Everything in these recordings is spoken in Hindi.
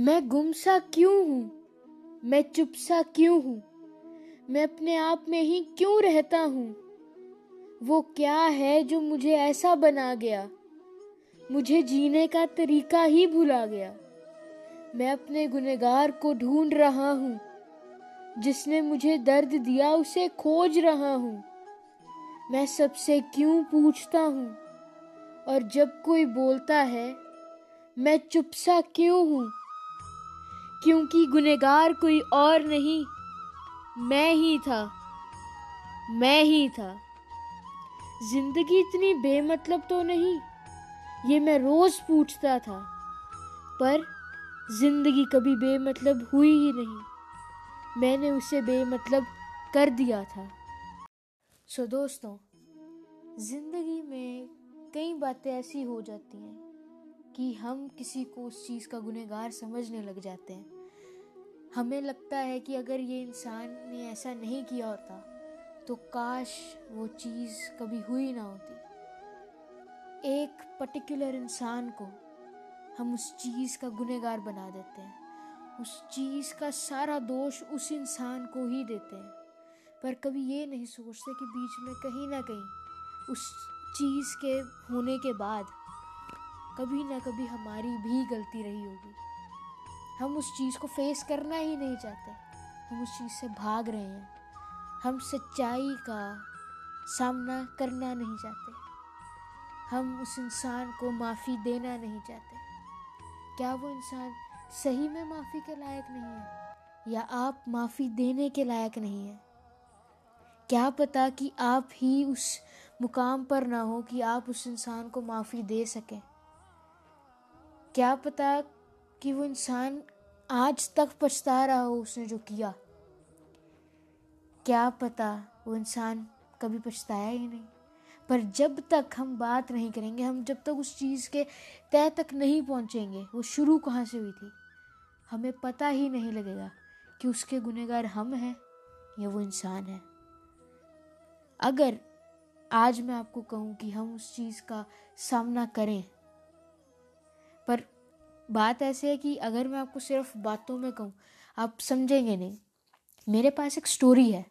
मैं गुमसा क्यों हूँ? मैं चुप सा क्यों हूँ? मैं अपने आप में ही क्यों रहता हूँ? वो क्या है जो मुझे ऐसा बना गया? मुझे जीने का तरीका ही भुला गया। मैं अपने गुनहगार को ढूंढ रहा हूँ। जिसने मुझे दर्द दिया उसे खोज रहा हूँ। मैं सबसे क्यों पूछता हूँ? और जब कोई बोलता है, मैं चुप सा क्यों हूँ? क्योंकि गुनेगार कोई और नहीं, मैं ही था, मैं ही था। ज़िंदगी इतनी बेमतलब तो नहीं, ये मैं रोज पूछता था, पर ज़िंदगी कभी बेमतलब हुई ही नहीं, मैंने उसे बेमतलब कर दिया था। सो दोस्तों, ज़िंदगी में कई बातें ऐसी हो जाती हैं कि हम किसी को उस चीज़ का गुनहगार समझने लग जाते हैं। हमें लगता है कि अगर ये इंसान ने ऐसा नहीं किया होता तो काश वो चीज़ कभी हुई ना होती। एक पर्टिकुलर इंसान को हम उस चीज़ का गुनहगार बना देते हैं। उस चीज़ का सारा दोष उस इंसान को ही देते हैं। पर कभी ये नहीं सोचते कि बीच में कहीं ना कहीं उस चीज़ के होने के बाद कभी ना कभी हमारी भी गलती रही होगी। हम उस चीज़ को फेस करना ही नहीं चाहते। हम उस चीज़ से भाग रहे हैं। हम सच्चाई का सामना करना नहीं चाहते। हम उस इंसान को माफ़ी देना नहीं चाहते। क्या वो इंसान सही में माफ़ी के लायक नहीं है? या आप माफ़ी देने के लायक नहीं है? क्या पता कि आप ही उस मुकाम पर ना हो कि आप उस इंसान को माफ़ी दे सकें? क्या पता कि वो इंसान आज तक पछता रहा हो उसने जो किया। क्या पता वो इंसान कभी पछताया ही नहीं। पर जब तक हम बात नहीं करेंगे, हम जब तक उस चीज़ के तय तक नहीं पहुँचेंगे, वो शुरू कहाँ से हुई थी, हमें पता ही नहीं लगेगा कि उसके गुनहगार हम हैं या वो इंसान है। अगर आज मैं आपको कहूँ कि हम उस चीज़ का सामना करें बात ऐसे है कि अगर मैं आपको सिर्फ़ बातों में कहूँ, आप समझेंगे नहीं। मेरे पास एक स्टोरी है।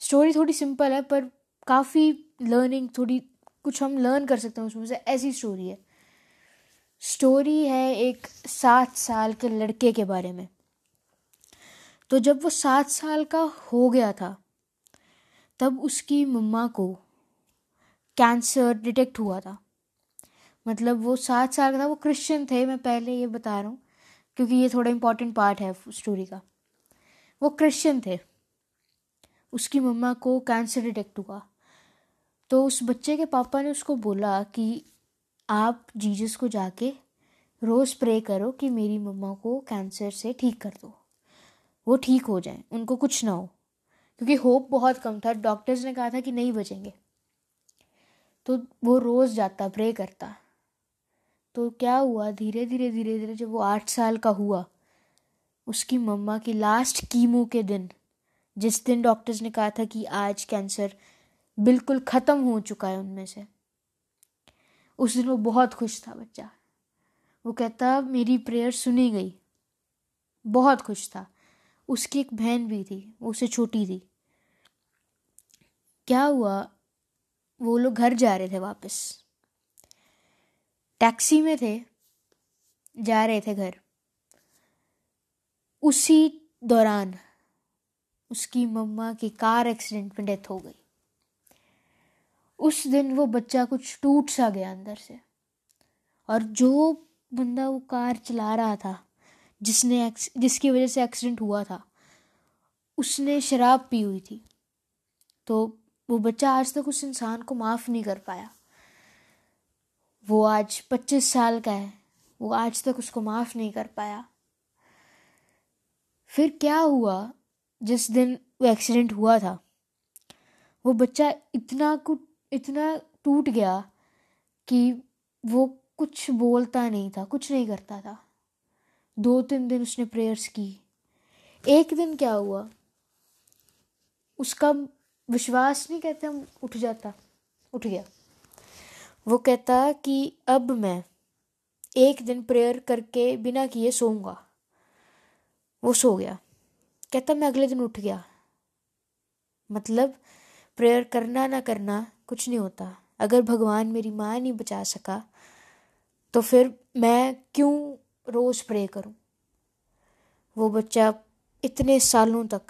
स्टोरी थोड़ी सिंपल है, पर काफ़ी लर्निंग थोड़ी कुछ हम लर्न कर सकते हैं उसमें से, ऐसी स्टोरी है। स्टोरी है एक सात साल के लड़के के बारे में। तो जब वो सात साल का हो गया था, तब उसकी मम्मा को कैंसर डिटेक्ट हुआ था। मतलब वो सात साल का था, वो क्रिश्चियन थे, मैं पहले ये बता रहा हूँ, क्योंकि ये थोड़ा इम्पोर्टेंट पार्ट है स्टोरी का। वो क्रिश्चियन थे। उसकी मम्मा को कैंसर डिटेक्ट हुआ। तो उस बच्चे के पापा ने उसको बोला कि आप जीजस को जाके रोज़ प्रे करो कि मेरी मम्मा को कैंसर से ठीक कर दो। वो ठीक हो जाए, उनको कुछ ना हो। क्योंकि होप बहुत कम था डॉक्टर्स ने कहा था कि नहीं बचेंगे। तो वो रोज़ जाता प्रे करता। तो क्या हुआ? धीरे धीरे धीरे धीरे जब वो आठ साल का हुआ, उसकी मम्मा की लास्ट कीमो के दिन, जिस दिन डॉक्टर्स ने कहा था कि आज कैंसर बिल्कुल ख़त्म हो चुका है उनमें से, उस दिन वो बहुत खुश था बच्चा। वो कहता, मेरी प्रेयर सुनी गई। बहुत खुश था। उसकी एक बहन भी थी, वो उससे छोटी थी। क्या हुआ? वो लोग घर जा रहे थे वापस। टैक्सी में थे, जा रहे थे घर। उसी दौरान उसकी मम्मा की कार एक्सीडेंट में डेथ हो गई। उस दिन वो बच्चा कुछ टूट सा गया अंदर से और जो बंदा वो कार चला रहा था, जिसने जिसकी वजह से एक्सीडेंट हुआ था, उसने शराब पी हुई थी। तो वो बच्चा आज तक उस इंसान को माफ़ नहीं कर पाया। वो आज पच्चीस साल का है। वो आज तक उसको माफ़ नहीं कर पाया। फिर क्या हुआ? जिस दिन वो एक्सीडेंट हुआ था, वो बच्चा इतना कुछ इतना टूट गया कि वो कुछ बोलता नहीं था, कुछ नहीं करता था। दो तीन दिन उसने प्रेयर्स की। एक दिन क्या हुआ? उसका विश्वास नहीं कहते हम, उठ जाता, उठ गया। वो कहता कि अब मैं एक दिन प्रेयर करके बिना किए सोऊँगा। वो सो गया। कहता, मैं अगले दिन उठ गया। मतलब प्रेयर करना ना करना कुछ नहीं होता। अगर भगवान मेरी माँ नहीं बचा सका तो फिर मैं क्यों रोज़ प्रे करूँ? वो बच्चा इतने सालों तक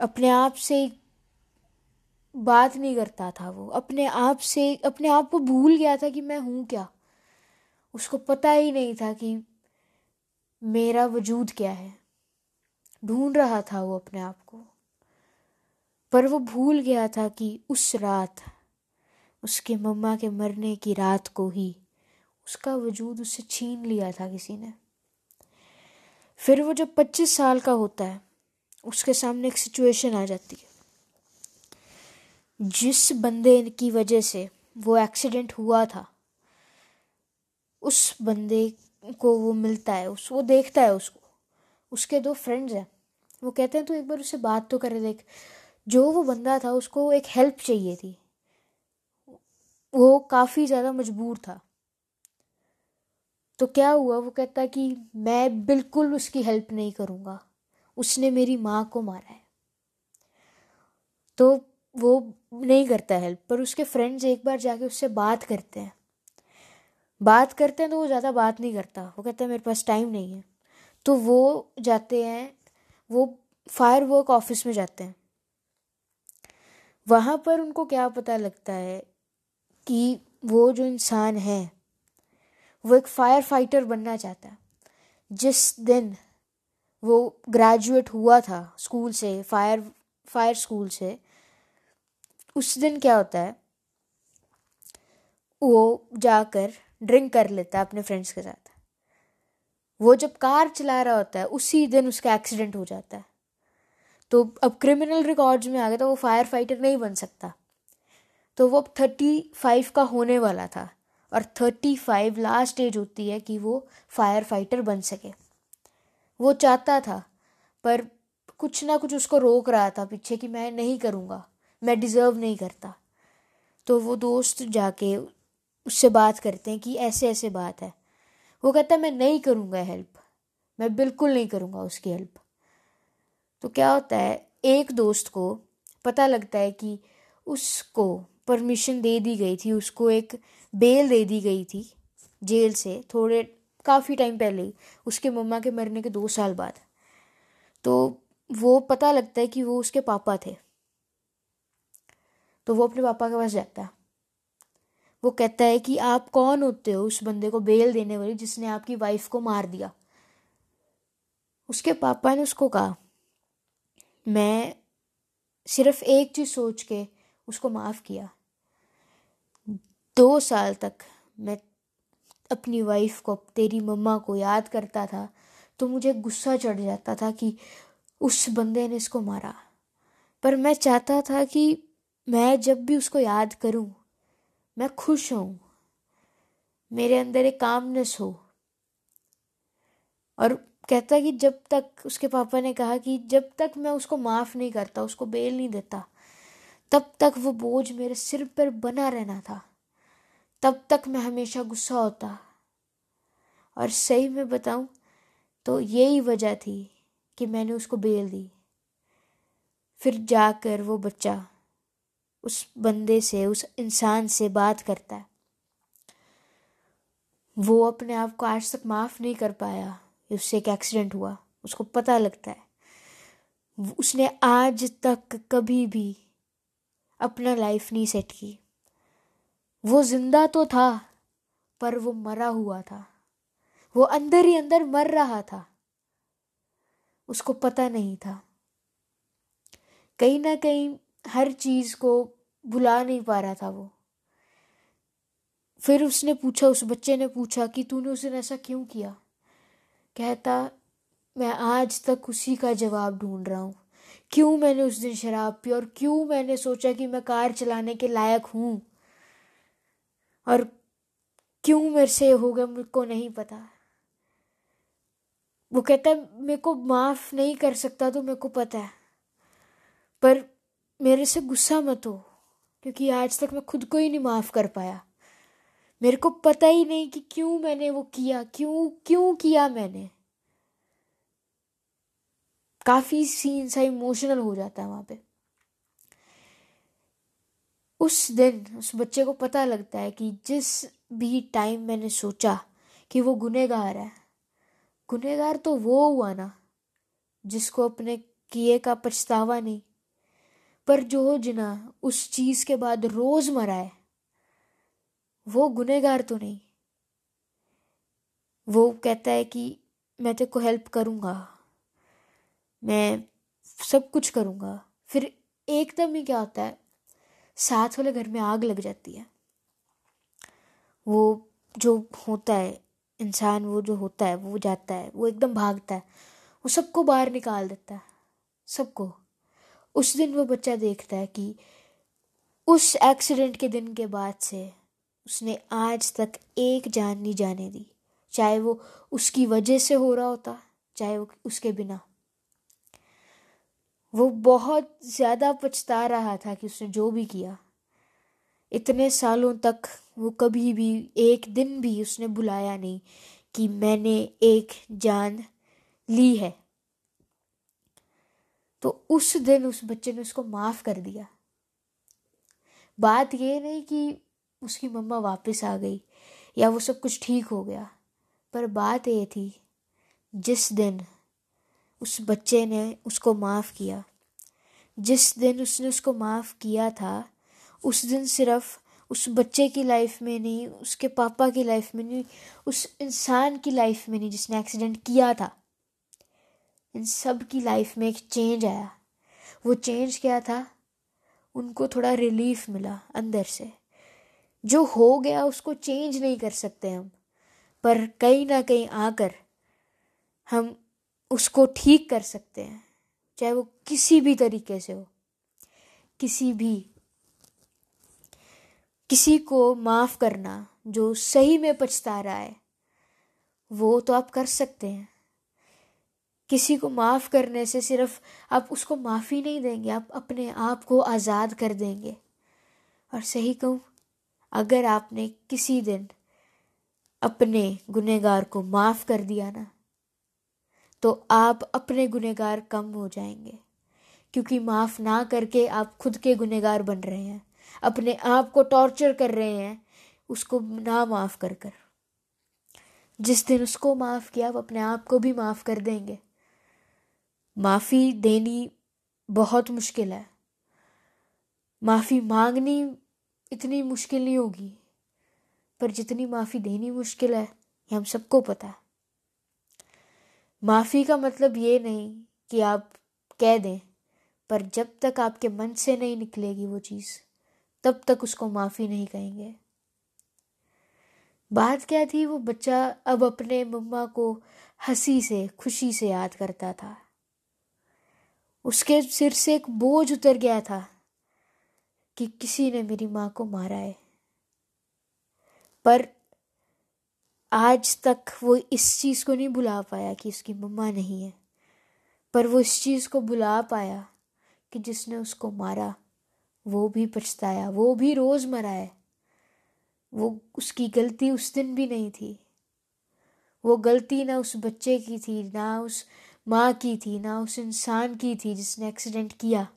अपने आप से बात नहीं करता था वो। अपने आप से, अपने आप को भूल गया था कि मैं हूँ क्या। उसको पता ही नहीं था कि मेरा वजूद क्या है। ढूंढ रहा था वो अपने आप को। पर वो भूल गया था कि उस रात, उसके मम्मा के मरने की रात को ही उसका वजूद उससे छीन लिया था किसी ने। फिर वो जब पच्चीस साल का होता है, उसके सामने एक सिचुएशन आ जाती है। जिस बंदे की वजह से वो एक्सीडेंट हुआ था, उस बंदे को वो मिलता है, उस, वो देखता है उसको। उसके दो फ्रेंड्स हैं। वो कहते हैं तो एक बार उससे बात तो करे देख। जो वो बंदा था, उसको एक हेल्प चाहिए थी। वो काफ़ी ज़्यादा मजबूर था। तो क्या हुआ? वो कहता कि मैं बिल्कुल उसकी हेल्प नहीं करूँगा। उसने मेरी माँ को मारा है। तो वो नहीं करता हेल्प पर उसके फ्रेंड्स एक बार जाके उससे बात करते हैं। बात करते हैं तो वो ज़्यादा बात नहीं करता। वो कहता है, मेरे पास टाइम नहीं है। तो वो जाते हैं, वो फायर वर्क ऑफ़िस में जाते हैं। वहाँ पर उनको क्या पता लगता है कि वो जो इंसान है, वो एक फायर फाइटर बनना चाहता है। जिस दिन वो ग्रेजुएट हुआ था स्कूल से फायर फायर स्कूल से उस दिन क्या होता है? वो जाकर ड्रिंक कर लेता है अपने फ्रेंड्स के साथ। वो जब कार चला रहा होता है, उसी दिन उसका एक्सीडेंट हो जाता है। तो अब क्रिमिनल रिकॉर्ड्स में आ गया तो वो फायर फाइटर नहीं बन सकता। तो वो अब थर्टी फाइव का होने वाला था और थर्टी फाइव लास्ट एज होती है कि वो फायर फाइटर बन सके। वो चाहता था, पर कुछ ना कुछ उसको रोक रहा था पीछे कि मैं नहीं करूँगा। मैं डिज़र्व नहीं करता। तो वो दोस्त जाके उससे बात करते हैं कि ऐसे ऐसे बात है। वो कहता है, मैं नहीं करूँगा हेल्प मैं बिल्कुल नहीं करूँगा उसकी हेल्प तो क्या होता है, एक दोस्त को पता लगता है कि उसको परमिशन दे दी गई थी, उसको एक बेल दे दी गई थी जेल से थोड़े, काफ़ी टाइम पहले ही, उसके मम्मा के मरने के दो साल बाद। तो वो पता लगता है कि वो उसके पापा थे। तो वो अपने पापा के पास जाता है। वो कहता है कि आप कौन होते हो उस बंदे को बेल देने वाली जिसने आपकी वाइफ को मार दिया? उसके पापा ने उसको कहा, मैं सिर्फ़ एक चीज़ सोच के उसको माफ़ किया। दो साल तक मैं अपनी वाइफ को, तेरी मम्मा को याद करता था तो मुझे गुस्सा चढ़ जाता था कि उस बंदे ने इसको मारा। पर मैं चाहता था कि मैं जब भी उसको याद करूँ, मैं खुश हूँ मेरे अंदर एक कामनेस हो। और कहता कि जब तक उसके पापा ने कहा कि जब तक मैं उसको माफ़ नहीं करता, उसको बेल नहीं देता, तब तक वो बोझ मेरे सिर पर बना रहना था। तब तक मैं हमेशा गुस्सा होता। और सही में बताऊँ तो यही वजह थी कि मैंने उसको बेल दी। फिर जाकर वो बच्चा उस बंदे से, उस इंसान से बात करता है। वो अपने आप को आज तक माफ़ नहीं कर पाया उससे एक एक्सीडेंट हुआ। उसको पता लगता है। उसने आज तक कभी भी अपना लाइफ नहीं सेट की। वो ज़िंदा तो था, पर वो मरा हुआ था। वो अंदर ही अंदर मर रहा था। उसको पता नहीं था। कहीं ना कहीं हर चीज़ को भुला नहीं पा रहा था वो। फिर उसने पूछा, उस बच्चे ने पूछा कि तूने उस दिन ऐसा क्यों किया? कहता, मैं आज तक उसी का जवाब ढूंढ रहा हूँ। क्यों मैंने उस दिन शराब पी और क्यों मैंने सोचा कि मैं कार चलाने के लायक हूँ? और क्यों मेरे से हो गया मुझको नहीं पता। वो कहता है मेरे को माफ़ नहीं कर सकता तो मेरे को पता है। पर मेरे से गुस्सा मत हो, क्योंकि आज तक मैं खुद को ही नहीं माफ़ कर पाया। मेरे को पता ही नहीं कि क्यों मैंने वो किया, क्यों क्यों किया मैंने। काफ़ी सीन सा इमोशनल हो जाता है वहाँ पे। उस दिन, उस बच्चे को पता लगता है कि जिस भी टाइम मैंने सोचा कि वो गुनेगार है गुनेगार तो वो हुआ ना, जिसको अपने किए का पछतावा नहीं। पर जो जिना उस चीज़ के बाद रोज मरा है, वो गुनेगार तो नहीं। वो कहता है कि मैं तेरे को हेल्प करूँगा, मैं सब कुछ करूँगा। फिर एकदम ही क्या होता है, साथ वाले घर में आग लग जाती है। वो जो होता है, इंसान वो जो होता है, वो जाता है, वो एकदम भागता है, वो सबको बाहर निकाल देता है, सबको। उस दिन वो बच्चा देखता है कि उस एक्सीडेंट के दिन के बाद से उसने आज तक एक जान नहीं जाने दी। चाहे वो उसकी वजह से हो रहा होता, चाहे वो उसके बिना। वो बहुत ज़्यादा पछता रहा था कि उसने जो भी किया। इतने सालों तक वो कभी भी एक दिन भी उसने बुलाया नहीं कि मैंने एक जान ली है। तो उस दिन उस बच्चे ने उसको माफ़ कर दिया। बात ये नहीं कि उसकी मम्मा वापस आ गई या वो सब कुछ ठीक हो गया, पर बात ये थी, जिस दिन उस बच्चे ने उसको माफ़ किया, जिस दिन उसने उसको माफ़ किया था, उस दिन सिर्फ़ उस बच्चे की लाइफ में नहीं, उसके पापा की लाइफ में नहीं, उस इंसान की लाइफ में नहीं जिसने एक्सीडेंट किया था। इन सब की लाइफ में एक चेंज आया। वो चेंज क्या था? उनको थोड़ा रिलीफ मिला अंदर से। जो हो गया उसको चेंज नहीं कर सकते हम। पर कहीं ना कहीं आकर हम उसको ठीक कर सकते हैं। चाहे वो किसी भी तरीके से हो। किसी भी, किसी को माफ़ करना जो सही में पछता रहा है, वो तो आप कर सकते हैं। किसी को माफ़ करने से सिर्फ़ आप उसको माफ़ी नहीं देंगे, आप अपने आप को आज़ाद कर देंगे। और सही कहूँ, अगर आपने किसी दिन अपने गुनहगार को माफ़ कर दिया ना तो आप अपने गुनहगार कम हो जाएँगे, क्योंकि माफ़ ना करके आप खुद के गुनहगार बन रहे हैं, अपने आप को टॉर्चर कर रहे हैं, उसको ना माफ़ कर कर। जिस दिन उसको माफ़ किया, आप अपने आप को भी माफ़ कर देंगे। माफ़ी देनी बहुत मुश्किल है। माफ़ी मांगनी इतनी मुश्किल नहीं होगी, पर जितनी माफ़ी देनी मुश्किल है, ये हम सबको पता है। माफ़ी का मतलब ये नहीं कि आप कह दें, पर जब तक आपके मन से नहीं निकलेगी वो चीज़, तब तक उसको माफ़ी नहीं कहेंगे। बात क्या थी, वो बच्चा अब अपने मम्मा को हँसी से, खुशी से याद करता था। उसके सिर से एक बोझ उतर गया था कि किसी ने मेरी माँ को मारा है। पर आज तक वो इस चीज़ को नहीं भुला पाया कि उसकी मम्मा नहीं है। पर वो इस चीज़ को भुला पाया कि जिसने उसको मारा, वो भी पछताया, वो भी रोज़ मरा है। वो उसकी गलती उस दिन भी नहीं थी। वो गलती ना उस बच्चे की थी, ना उस माँ की थी, ना उस इंसान की थी जिसने एक्सीडेंट किया।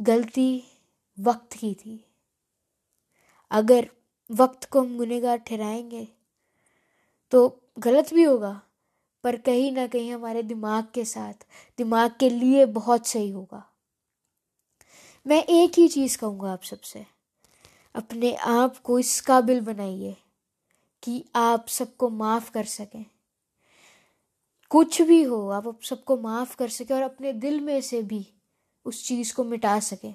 गलती वक्त की थी। अगर वक्त को हम गुनेगार ठहराएँगे तो गलत भी होगा, पर कहीं ना कहीं हमारे दिमाग के साथ, दिमाग के लिए बहुत सही होगा। मैं एक ही चीज़ कहूँगा आप सबसे, अपने आप को इस काबिल बनाइए कि आप सबको माफ़ कर सकें। कुछ भी हो, आप सबको माफ़ कर सके और अपने दिल में से भी उस चीज़ को मिटा सके।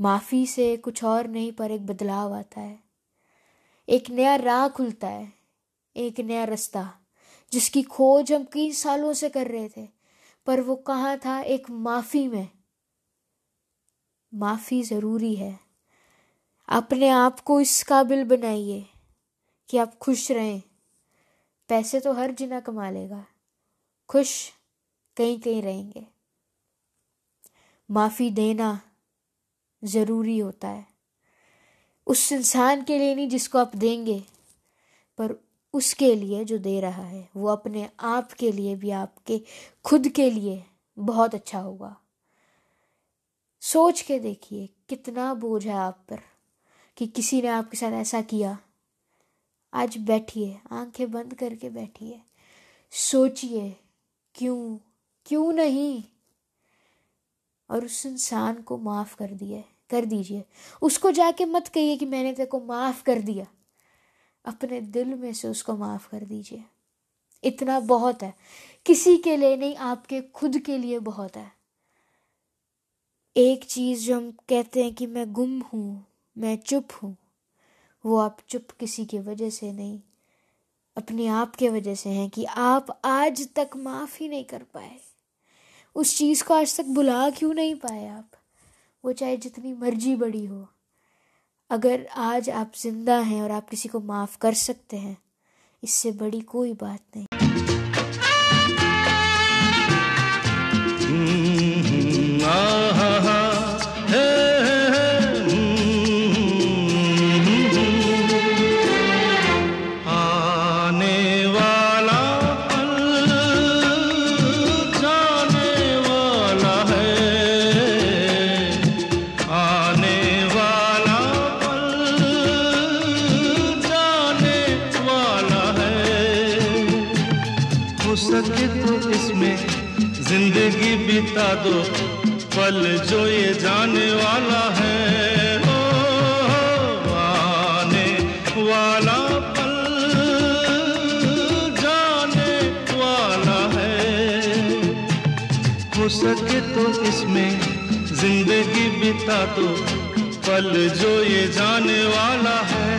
माफ़ी से कुछ और नहीं, पर एक बदलाव आता है। एक नया राह खुलता है, एक नया रास्ता, जिसकी खोज हम कई सालों से कर रहे थे, पर वो कहाँ था? एक माफ़ी में। माफ़ी ज़रूरी है। अपने आप को इस काबिल बनाइए कि आप खुश रहें। पैसे तो हर जिना कमा लेगा। खुश कहीं कहीं रहेंगे। माफ़ी देना ज़रूरी होता है। उस इंसान के लिए नहीं जिसको आप देंगे, पर उसके लिए जो दे रहा है, वो अपने आप के लिए भी, आपके खुद के लिए बहुत अच्छा होगा। सोच के देखिए, कितना बोझ है आप पर कि किसी ने आपके साथ ऐसा किया। आज बैठिए आँखें बंद करके बैठिए सोचिए, क्यों? क्यों नहीं? और उस इंसान को माफ़ कर दिए, कर दीजिए। उसको जाके मत कहिए कि मैंने तेरे को माफ़ कर दिया। अपने दिल में से उसको माफ़ कर दीजिए। इतना बहुत है। किसी के लिए नहीं, आपके खुद के लिए बहुत है। एक चीज़ जो हम कहते हैं कि मैं गुम हूँ, मैं चुप हूँ। वो आप चुप किसी की वजह से नहीं, अपने आप के वजह से हैं कि आप आज तक माफ़ ही नहीं कर पाए। उस चीज़ को आज तक बुला क्यों नहीं पाए आप? वो चाहे जितनी मर्ज़ी बड़ी हो। अगर आज आप ज़िंदा हैं और आप किसी को माफ़ कर सकते हैं, इससे बड़ी कोई बात नहीं। सके तो इसमें। ज़िंदगी बिता दो पल जो ये जाने वाला है। हो, आने वाला पल जाने वाला है। हो सके तो इसमें ज़िंदगी बिता दो पल जो ये जाने वाला है।